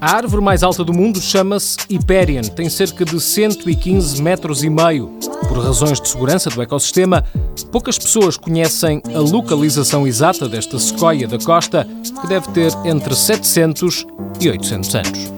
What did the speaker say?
A árvore mais alta do mundo chama-se Hyperion, tem cerca de 115 metros e meio por razões de segurança do ecossistema, poucas pessoas conhecem a localização exata desta sequoia da costa, que deve ter entre 700 e 800 anos.